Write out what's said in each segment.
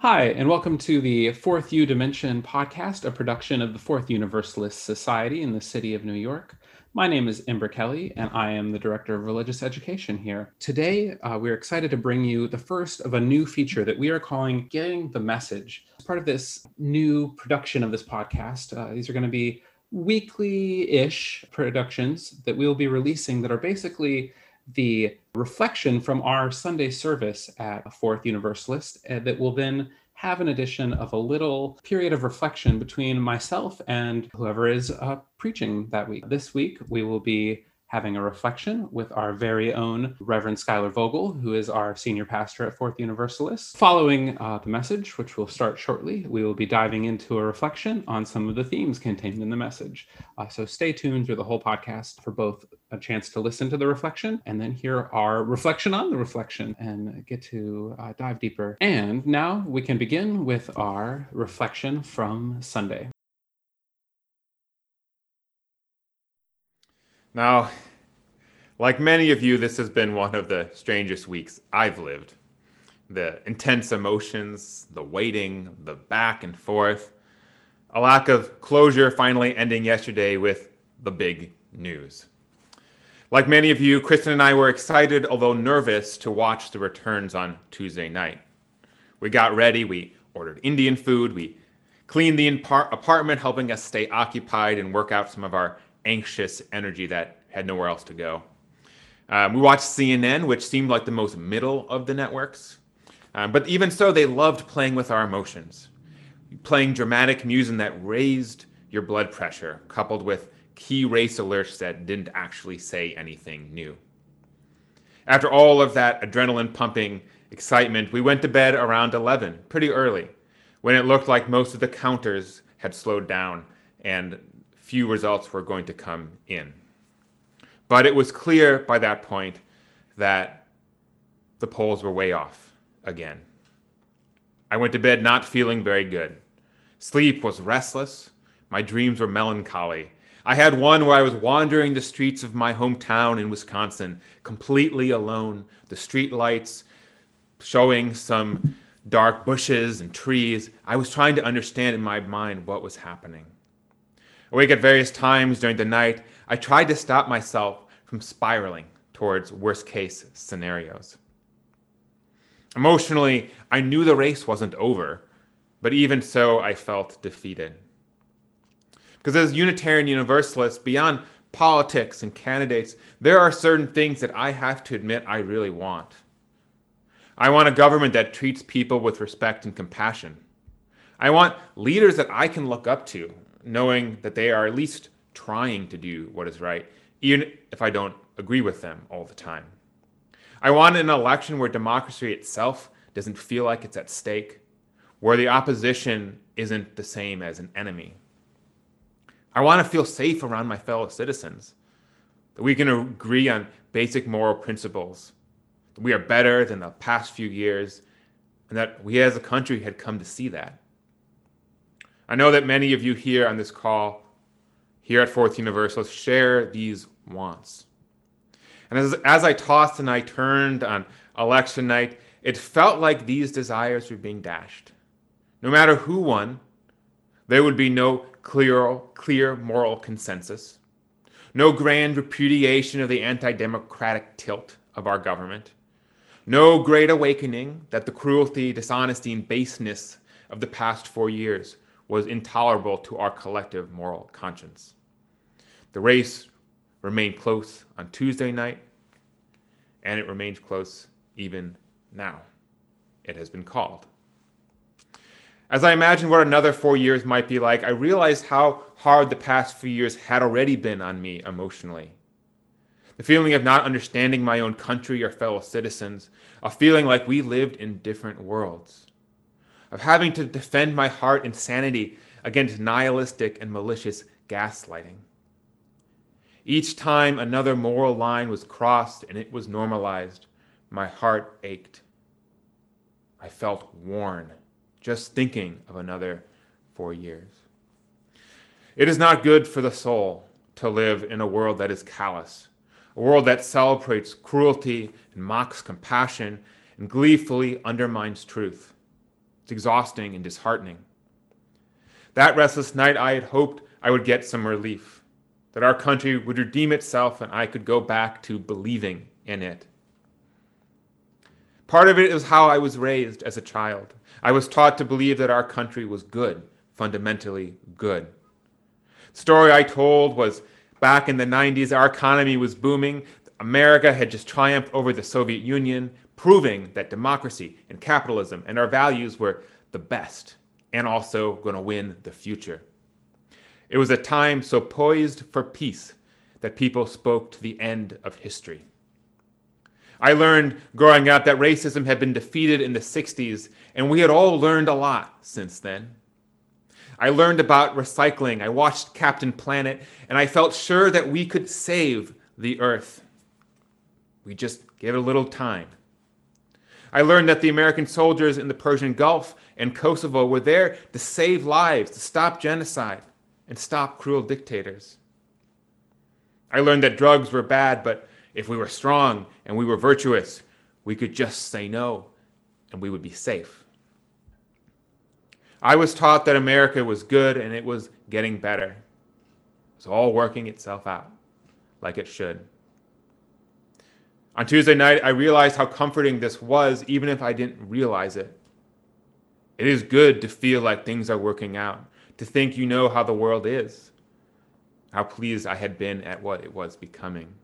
Hi, and welcome to the Fourth U Dimension podcast, a production of the Fourth Universalist Society in the city of New York. My name is Ember Kelly, and I am the Director of Religious Education here. Today, uh, we're excited to bring you the first of a new feature that we are calling Getting the Message. As part of this new production of this podcast, uh, these are going to be weekly ish productions that we will be releasing that are basically the reflection from our Sunday service at Fourth Universalist uh, that will then have an addition of a little period of reflection between myself and whoever is uh, preaching that week. This week, we will be having a reflection with our very own Reverend Schuyler Vogel, who is our senior pastor at Fourth Universalist. Following uh, the message, which will start shortly, we will be diving into a reflection on some of the themes contained in the message. Uh, so stay tuned through the whole podcast for both a chance to listen to the reflection and then hear our reflection on the reflection and get to uh, dive deeper. And now we can begin with our reflection from Sunday. Now, like many of you, this has been one of the strangest weeks I've lived. The intense emotions, the waiting, the back and forth, a lack of closure finally ending yesterday with the big news. Like many of you, Kristen and I were excited, although nervous, to watch the returns on Tuesday night. We got ready, we ordered Indian food, we cleaned the apartment, helping us stay occupied and work out some of our anxious energy that had nowhere else to go. Um, we watched CNN, which seemed like the most middle of the networks. Um, but even so, they loved playing with our emotions, playing dramatic music that raised your blood pressure, coupled with key race alerts that didn't actually say anything new. After all of that adrenaline pumping excitement, we went to bed around 11, pretty early, when it looked like most of the counters had slowed down and few results were going to come in. But it was clear by that point that the polls were way off again. I went to bed not feeling very good. Sleep was restless. My dreams were melancholy. I had one where I was wandering the streets of my hometown in Wisconsin, completely alone, the street lights showing some dark bushes and trees. I was trying to understand in my mind what was happening. Awake at various times during the night, I tried to stop myself from spiraling towards worst case scenarios. Emotionally, I knew the race wasn't over, but even so, I felt defeated. Because as Unitarian Universalists, beyond politics and candidates, there are certain things that I have to admit I really want. I want a government that treats people with respect and compassion. I want leaders that I can look up to knowing that they are at least trying to do what is right, even if I don't agree with them all the time. I want an election where democracy itself doesn't feel like it's at stake, where the opposition isn't the same as an enemy. I want to feel safe around my fellow citizens, that we can agree on basic moral principles, that we are better than the past few years, and that we as a country had come to see that. I know that many of you here on this call, here at Fourth Universalist, share these wants. And as, as I tossed and I turned on election night, it felt like these desires were being dashed. No matter who won, there would be no clear, clear moral consensus, no grand repudiation of the anti democratic tilt of our government, no great awakening that the cruelty, dishonesty, and baseness of the past four years was intolerable to our collective moral conscience. The race remained close on Tuesday night, and it remains close even now. It has been called. As I imagine what another four years might be like, I realized how hard the past few years had already been on me emotionally. The feeling of not understanding my own country or fellow citizens, a feeling like we lived in different worlds of having to defend my heart and sanity against nihilistic and malicious gaslighting. Each time another moral line was crossed and it was normalized, my heart ached. I felt worn just thinking of another four years. It is not good for the soul to live in a world that is callous, a world that celebrates cruelty and mocks compassion and gleefully undermines truth. It's exhausting and disheartening. That restless night, I had hoped I would get some relief, that our country would redeem itself and I could go back to believing in it. Part of it is how I was raised as a child. I was taught to believe that our country was good, fundamentally good. The story I told was back in the 90s, our economy was booming. America had just triumphed over the Soviet Union, proving that democracy and capitalism and our values were the best and also going to win the future. It was a time so poised for peace that people spoke to the end of history. I learned growing up that racism had been defeated in the 60s, and we had all learned a lot since then. I learned about recycling, I watched Captain Planet, and I felt sure that we could save the Earth. We just gave it a little time. I learned that the American soldiers in the Persian Gulf and Kosovo were there to save lives, to stop genocide, and stop cruel dictators. I learned that drugs were bad, but if we were strong and we were virtuous, we could just say no and we would be safe. I was taught that America was good and it was getting better. It was all working itself out like it should. On Tuesday night, I realized how comforting this was, even if I didn't realize it. It is good to feel like things are working out, to think you know how the world is, how pleased I had been at what it was becoming.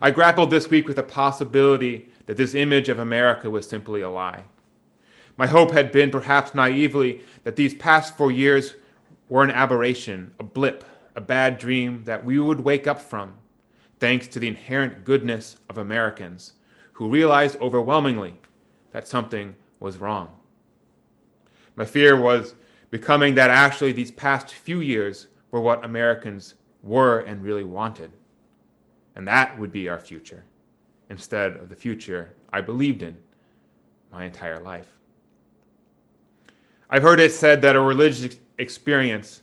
I grappled this week with the possibility that this image of America was simply a lie. My hope had been, perhaps naively, that these past four years were an aberration, a blip, a bad dream that we would wake up from thanks to the inherent goodness of Americans who realized overwhelmingly that something was wrong. My fear was becoming that actually these past few years were what Americans were and really wanted. And that would be our future instead of the future I believed in my entire life. I've heard it said that a religious experience,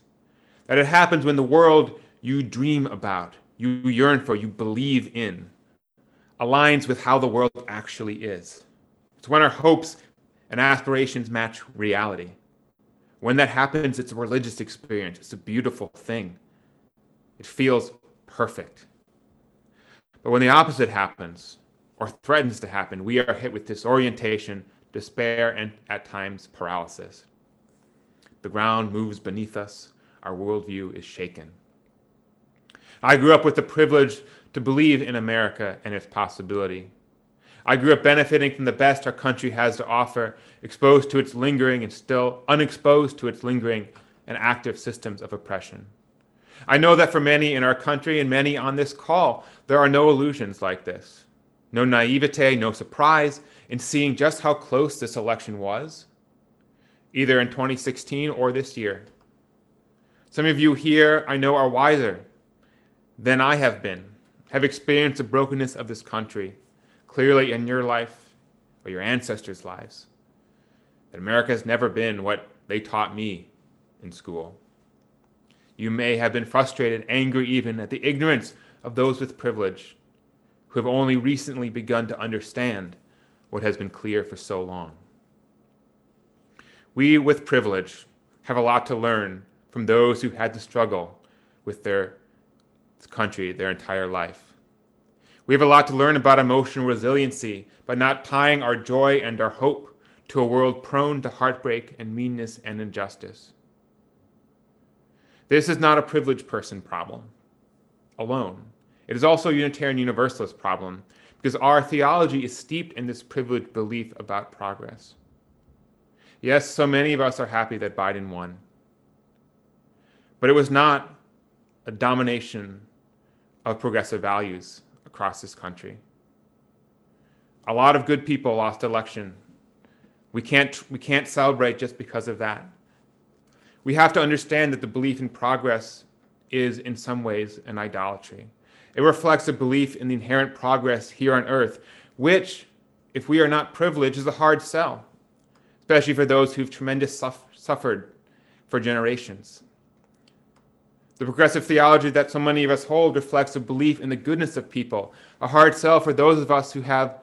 that it happens when the world you dream about you yearn for, you believe in, aligns with how the world actually is. It's when our hopes and aspirations match reality. When that happens, it's a religious experience. It's a beautiful thing. It feels perfect. But when the opposite happens, or threatens to happen, we are hit with disorientation, despair, and at times paralysis. The ground moves beneath us, our worldview is shaken. I grew up with the privilege to believe in America and its possibility. I grew up benefiting from the best our country has to offer, exposed to its lingering and still unexposed to its lingering and active systems of oppression. I know that for many in our country and many on this call, there are no illusions like this. No naivete, no surprise in seeing just how close this election was, either in 2016 or this year. Some of you here I know are wiser than I have been, have experienced the brokenness of this country clearly in your life or your ancestors' lives. That America has never been what they taught me in school. You may have been frustrated, angry even at the ignorance of those with privilege who have only recently begun to understand what has been clear for so long. We with privilege have a lot to learn from those who had to struggle with their country their entire life. We have a lot to learn about emotional resiliency by not tying our joy and our hope to a world prone to heartbreak and meanness and injustice. This is not a privileged person problem alone. It is also a Unitarian Universalist problem because our theology is steeped in this privileged belief about progress. Yes, so many of us are happy that Biden won. But it was not a domination of progressive values across this country. A lot of good people lost election. We can't, we can't celebrate just because of that. We have to understand that the belief in progress is, in some ways, an idolatry. It reflects a belief in the inherent progress here on earth, which, if we are not privileged, is a hard sell, especially for those who've tremendously suffered for generations. The progressive theology that so many of us hold reflects a belief in the goodness of people, a hard sell for those of us who have,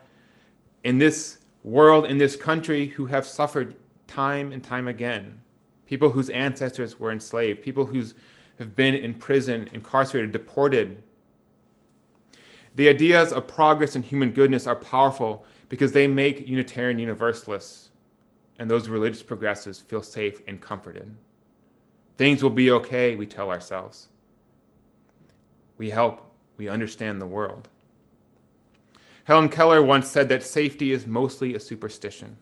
in this world in this country who have suffered time and time again. People whose ancestors were enslaved, people who have been in prison, incarcerated, deported. The ideas of progress and human goodness are powerful because they make Unitarian Universalists and those religious progressives feel safe and comforted. Things will be okay, we tell ourselves. We help, we understand the world. Helen Keller once said that safety is mostly a superstition.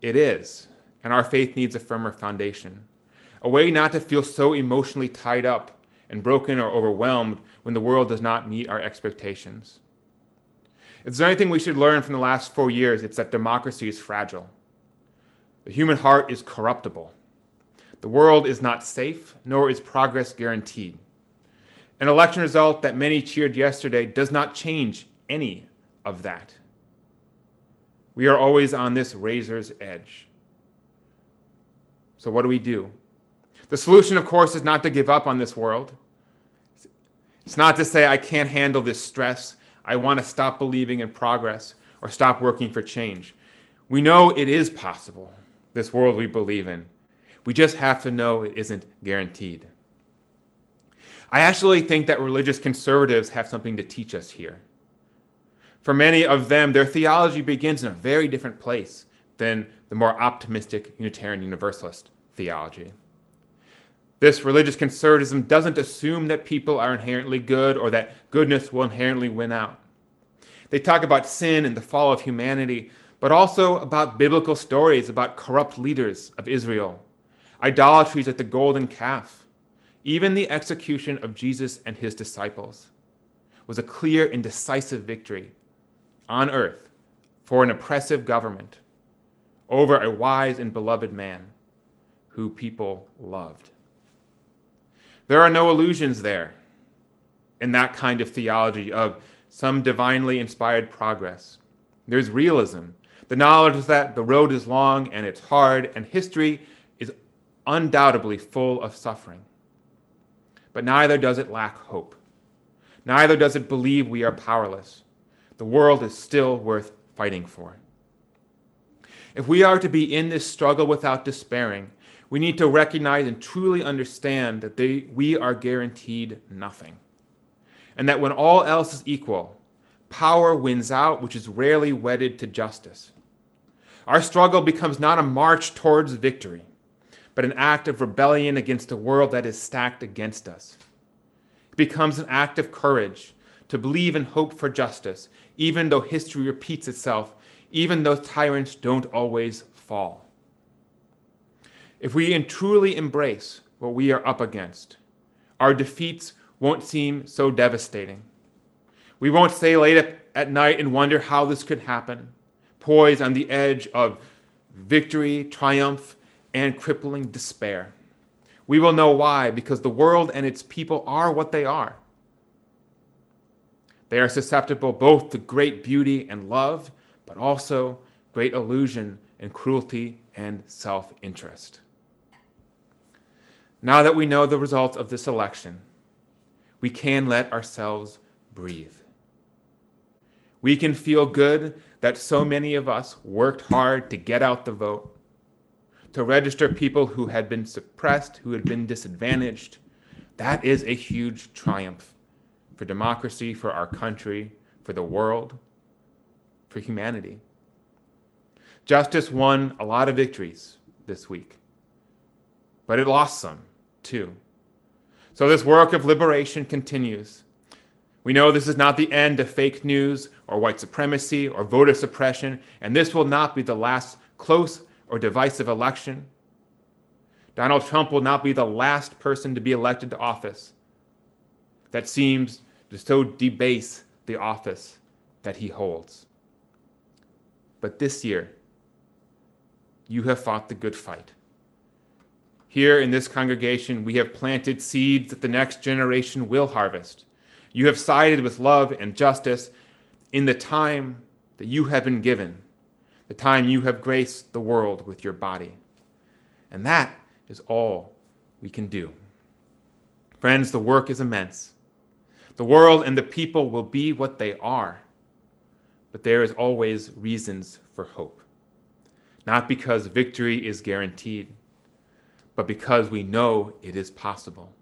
It is, and our faith needs a firmer foundation. A way not to feel so emotionally tied up and broken or overwhelmed when the world does not meet our expectations. If there's anything we should learn from the last four years, it's that democracy is fragile. The human heart is corruptible. The world is not safe, nor is progress guaranteed. An election result that many cheered yesterday does not change any of that. We are always on this razor's edge. So, what do we do? The solution, of course, is not to give up on this world. It's not to say, I can't handle this stress. I want to stop believing in progress or stop working for change. We know it is possible, this world we believe in. We just have to know it isn't guaranteed. I actually think that religious conservatives have something to teach us here. For many of them, their theology begins in a very different place than the more optimistic Unitarian Universalist theology. This religious conservatism doesn't assume that people are inherently good or that goodness will inherently win out. They talk about sin and the fall of humanity, but also about biblical stories about corrupt leaders of Israel, idolatries like the golden calf, even the execution of Jesus and his disciples was a clear and decisive victory on earth for an oppressive government over a wise and beloved man who people loved. There are no illusions there in that kind of theology of some divinely inspired progress. There's realism, the knowledge is that the road is long and it's hard, and history is undoubtedly full of suffering but neither does it lack hope. Neither does it believe we are powerless. The world is still worth fighting for. If we are to be in this struggle without despairing, we need to recognize and truly understand that they, we are guaranteed nothing. And that when all else is equal, power wins out, which is rarely wedded to justice. Our struggle becomes not a march towards victory, but an act of rebellion against a world that is stacked against us. It becomes an act of courage to believe and hope for justice, even though history repeats itself, even though tyrants don't always fall. If we truly embrace what we are up against, our defeats won't seem so devastating. We won't stay late at night and wonder how this could happen, poised on the edge of victory, triumph, and crippling despair. We will know why, because the world and its people are what they are. They are susceptible both to great beauty and love, but also great illusion and cruelty and self interest. Now that we know the results of this election, we can let ourselves breathe. We can feel good that so many of us worked hard to get out the vote to register people who had been suppressed, who had been disadvantaged. That is a huge triumph for democracy, for our country, for the world, for humanity. Justice won a lot of victories this week, but it lost some too. So this work of liberation continues. We know this is not the end of fake news or white supremacy or voter suppression, and this will not be the last close or divisive election. Donald Trump will not be the last person to be elected to office that seems to so debase the office that he holds. But this year, you have fought the good fight. Here in this congregation, we have planted seeds that the next generation will harvest. You have sided with love and justice in the time that you have been given the time you have graced the world with your body. And that is all we can do. Friends, the work is immense. The world and the people will be what they are, but there is always reasons for hope. Not because victory is guaranteed, but because we know it is possible.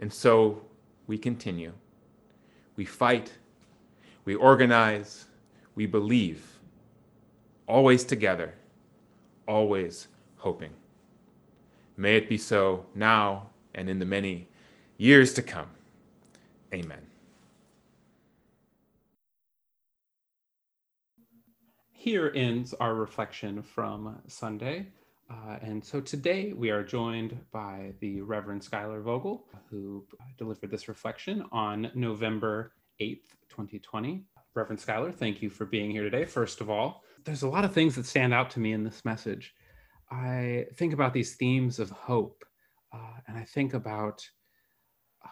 And so we continue. We fight, we organize, we believe, always together, always hoping. May it be so now and in the many years to come. Amen. Here ends our reflection from Sunday. Uh, and so today we are joined by the Reverend Schuyler Vogel, who delivered this reflection on November 8th, 2020. Reverend Schuyler, thank you for being here today. First of all, there's a lot of things that stand out to me in this message. I think about these themes of hope, uh, and I think about uh,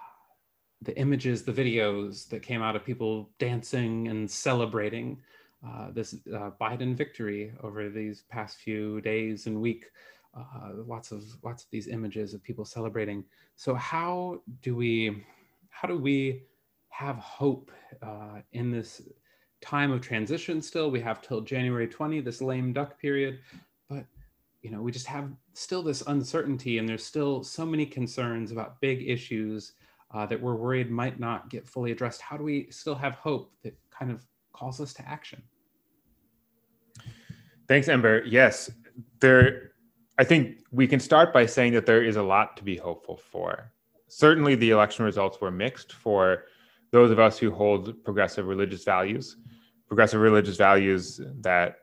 the images, the videos that came out of people dancing and celebrating uh, this uh, Biden victory over these past few days and week. Uh, lots of lots of these images of people celebrating. So how do we how do we have hope uh, in this time of transition? Still, we have till January 20, this lame duck period, but you know we just have still this uncertainty, and there's still so many concerns about big issues uh, that we're worried might not get fully addressed. How do we still have hope that kind of calls us to action? Thanks, Ember. Yes, there. I think we can start by saying that there is a lot to be hopeful for. Certainly, the election results were mixed for those of us who hold progressive religious values, progressive religious values that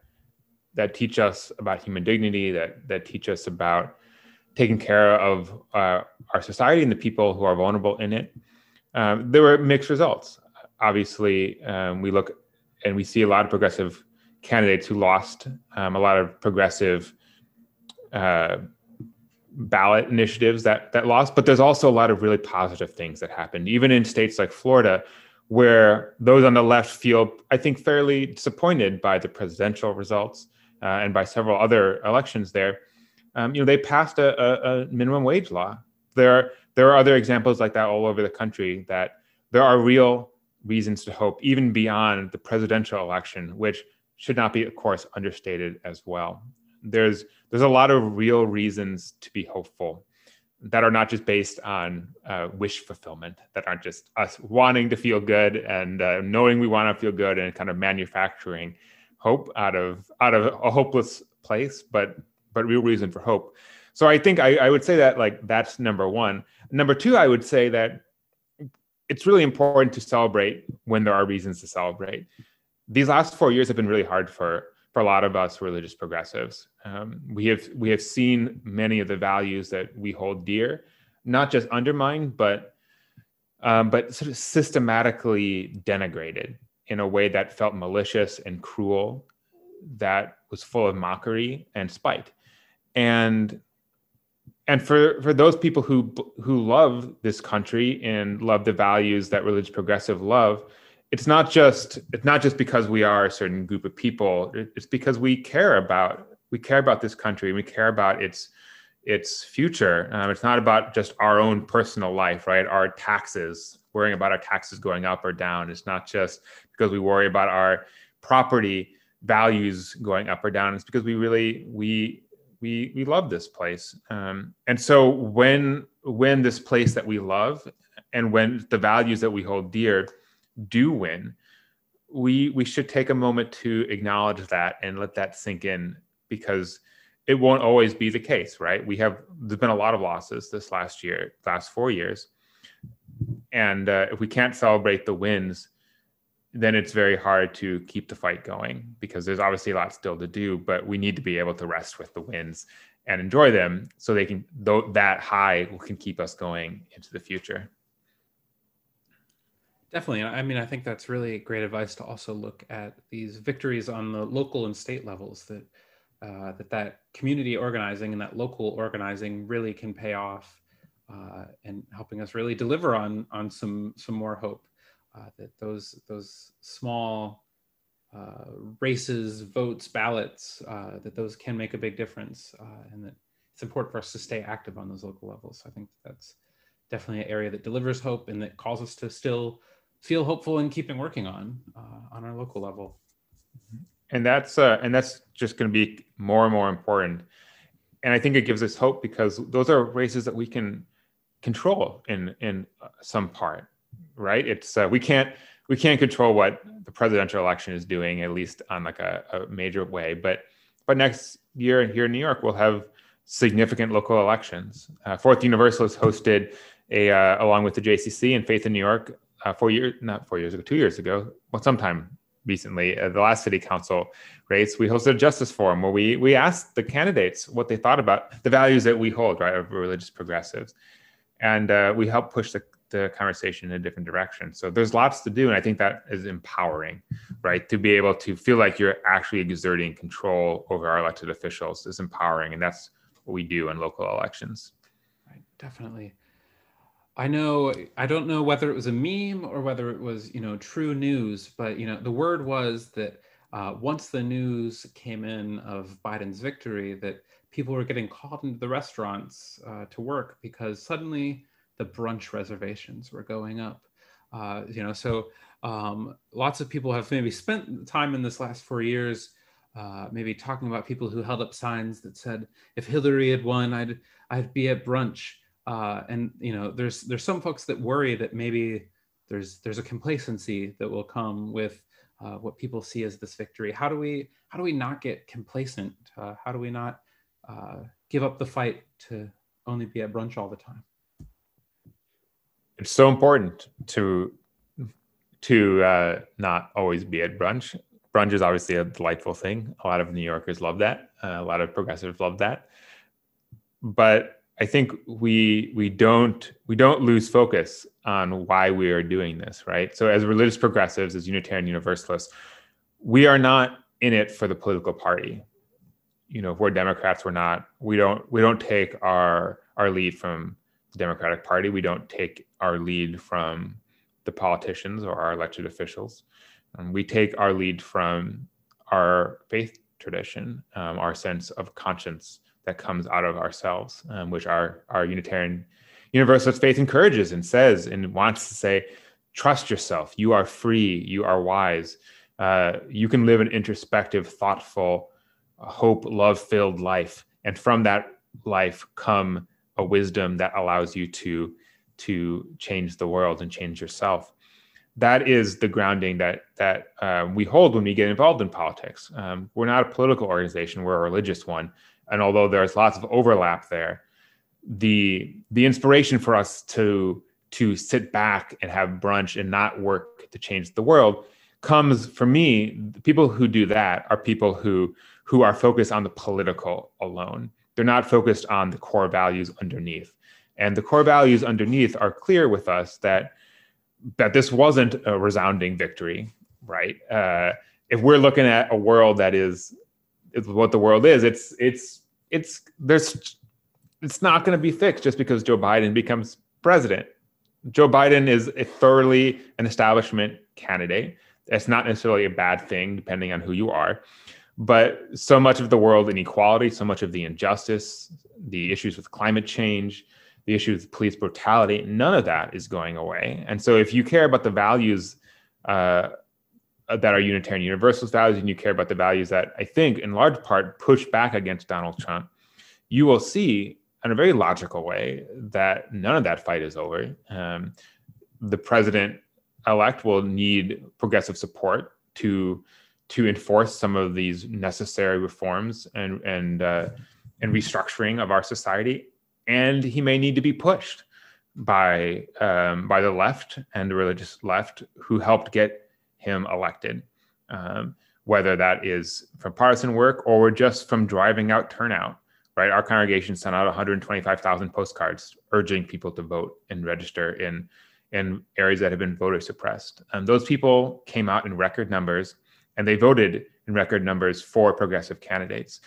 that teach us about human dignity, that that teach us about taking care of uh, our society and the people who are vulnerable in it. Um, there were mixed results. Obviously, um, we look and we see a lot of progressive candidates who lost um, a lot of progressive uh, ballot initiatives that that lost, but there's also a lot of really positive things that happened, even in states like Florida, where those on the left feel, I think, fairly disappointed by the presidential results uh, and by several other elections there. Um, you know, they passed a, a, a minimum wage law. There, are, there are other examples like that all over the country. That there are real reasons to hope, even beyond the presidential election, which should not be, of course, understated as well. There's there's a lot of real reasons to be hopeful that are not just based on uh, wish fulfillment, that aren't just us wanting to feel good and uh, knowing we want to feel good and kind of manufacturing hope out of out of a hopeless place, but but real reason for hope. So I think I, I would say that like that's number one. Number two, I would say that it's really important to celebrate when there are reasons to celebrate these last four years have been really hard for for a lot of us religious progressives. Um, we have we have seen many of the values that we hold dear, not just undermined, but um, but sort of systematically denigrated in a way that felt malicious and cruel, that was full of mockery and spite, and and for for those people who who love this country and love the values that religious progressive love it's not just it's not just because we are a certain group of people. It's because we care about we care about this country and we care about its its future. Um, it's not about just our own personal life right? Our taxes worrying about our taxes going up or down. It's not just because we worry about our property values going up or down. It's because we really we we we love this place. Um, and so when when this place that we love and when the values that we hold dear do win, we we should take a moment to acknowledge that and let that sink in because it won't always be the case, right? We have there's been a lot of losses this last year, last four years, and uh, if we can't celebrate the wins, then it's very hard to keep the fight going because there's obviously a lot still to do. But we need to be able to rest with the wins and enjoy them so they can though that high can keep us going into the future. Definitely. I mean, I think that's really great advice to also look at these victories on the local and state levels that uh, that that community organizing and that local organizing really can pay off uh, and helping us really deliver on on some some more hope uh, that those those small uh, races, votes, ballots, uh, that those can make a big difference uh, and that it's important for us to stay active on those local levels. I think that's definitely an area that delivers hope and that calls us to still feel hopeful in keeping working on uh, on our local level. And that's uh, and that's just going to be more and more important. And I think it gives us hope because those are races that we can control in in uh, some part, right? It's uh, we can't we can't control what the presidential election is doing, at least on like a, a major way. But but next year here in New York, we'll have significant local elections. Uh, Fourth Universalist hosted a uh, along with the JCC and Faith in New York uh, four years not four years ago, two years ago, well, sometime recently, uh, the last city council race, we hosted a justice forum where we we asked the candidates what they thought about the values that we hold, right, of religious progressives, and uh, we helped push the the conversation in a different direction. So there's lots to do, and I think that is empowering, right? To be able to feel like you're actually exerting control over our elected officials is empowering, and that's what we do in local elections. Right, definitely. I know I don't know whether it was a meme or whether it was you know true news, but you know the word was that uh, once the news came in of Biden's victory, that people were getting called into the restaurants uh, to work because suddenly the brunch reservations were going up. Uh, you know, so um, lots of people have maybe spent time in this last four years, uh, maybe talking about people who held up signs that said, "If Hillary had won, I'd I'd be at brunch." Uh, and you know, there's there's some folks that worry that maybe there's there's a complacency that will come with uh, what people see as this victory. How do we how do we not get complacent? Uh, how do we not uh, give up the fight to only be at brunch all the time? It's so important to to uh, not always be at brunch. Brunch is obviously a delightful thing. A lot of New Yorkers love that. Uh, a lot of progressives love that. But I think we we don't we don't lose focus on why we are doing this, right? So as religious progressives, as Unitarian Universalists, we are not in it for the political party. You know, if we're Democrats, we're not. We don't we don't take our our lead from the Democratic Party. We don't take our lead from the politicians or our elected officials. Um, we take our lead from our faith tradition, um, our sense of conscience that comes out of ourselves, um, which our our Unitarian Universalist faith encourages and says and wants to say, trust yourself. You are free. You are wise. Uh, you can live an introspective, thoughtful, hope, love-filled life, and from that life come a wisdom that allows you to to change the world and change yourself. That is the grounding that that uh, we hold when we get involved in politics. Um, we're not a political organization; we're a religious one and although there's lots of overlap there the the inspiration for us to to sit back and have brunch and not work to change the world comes for me people who do that are people who who are focused on the political alone. They're not focused on the core values underneath. And the core values underneath are clear with us that that this wasn't a resounding victory right? Uh, if we're looking at a world that is, is what the world is it's it's it's there's it's not going to be fixed just because Joe Biden becomes president. Joe Biden is a thoroughly an establishment candidate. That's not necessarily a bad thing, depending on who you are. But so much of the world inequality, so much of the injustice, the issues with climate change, the issues with police brutality, none of that is going away. And so, if you care about the values uh, that are Unitarian Universalist values, and you care about the values that I think, in large part, push back against Donald Trump, you will see in a very logical way that none of that fight is over. Um, the president elect will need progressive support to to enforce some of these necessary reforms and and uh, and restructuring of our society, and he may need to be pushed by um, by the left and the religious left who helped get him elected, um, whether that is from partisan work or just from driving out turnout. Right, our congregation sent out 125,000 postcards urging people to vote and register in in areas that have been voter suppressed. Um, those people came out in record numbers, and they voted in record numbers for progressive candidates.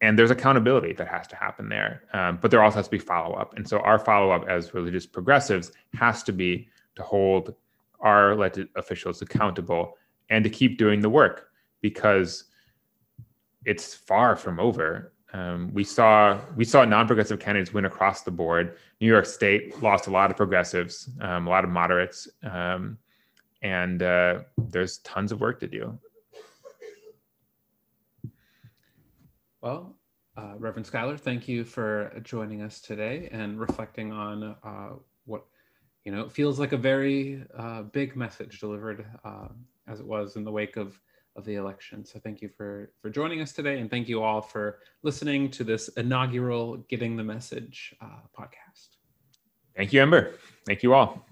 And there's accountability that has to happen there, um, but there also has to be follow up. And so our follow up as religious progressives has to be to hold our elected officials accountable and to keep doing the work because it's far from over. Um, we saw we saw non-progressive candidates win across the board. New York State lost a lot of progressives, um, a lot of moderates, um, and uh, there's tons of work to do. Well, uh, Reverend Schuyler, thank you for joining us today and reflecting on uh, what you know it feels like a very uh, big message delivered uh, as it was in the wake of of the election. So thank you for for joining us today, and thank you all for listening to this inaugural "Getting the Message" uh, podcast. Thank you, Ember. Thank you all.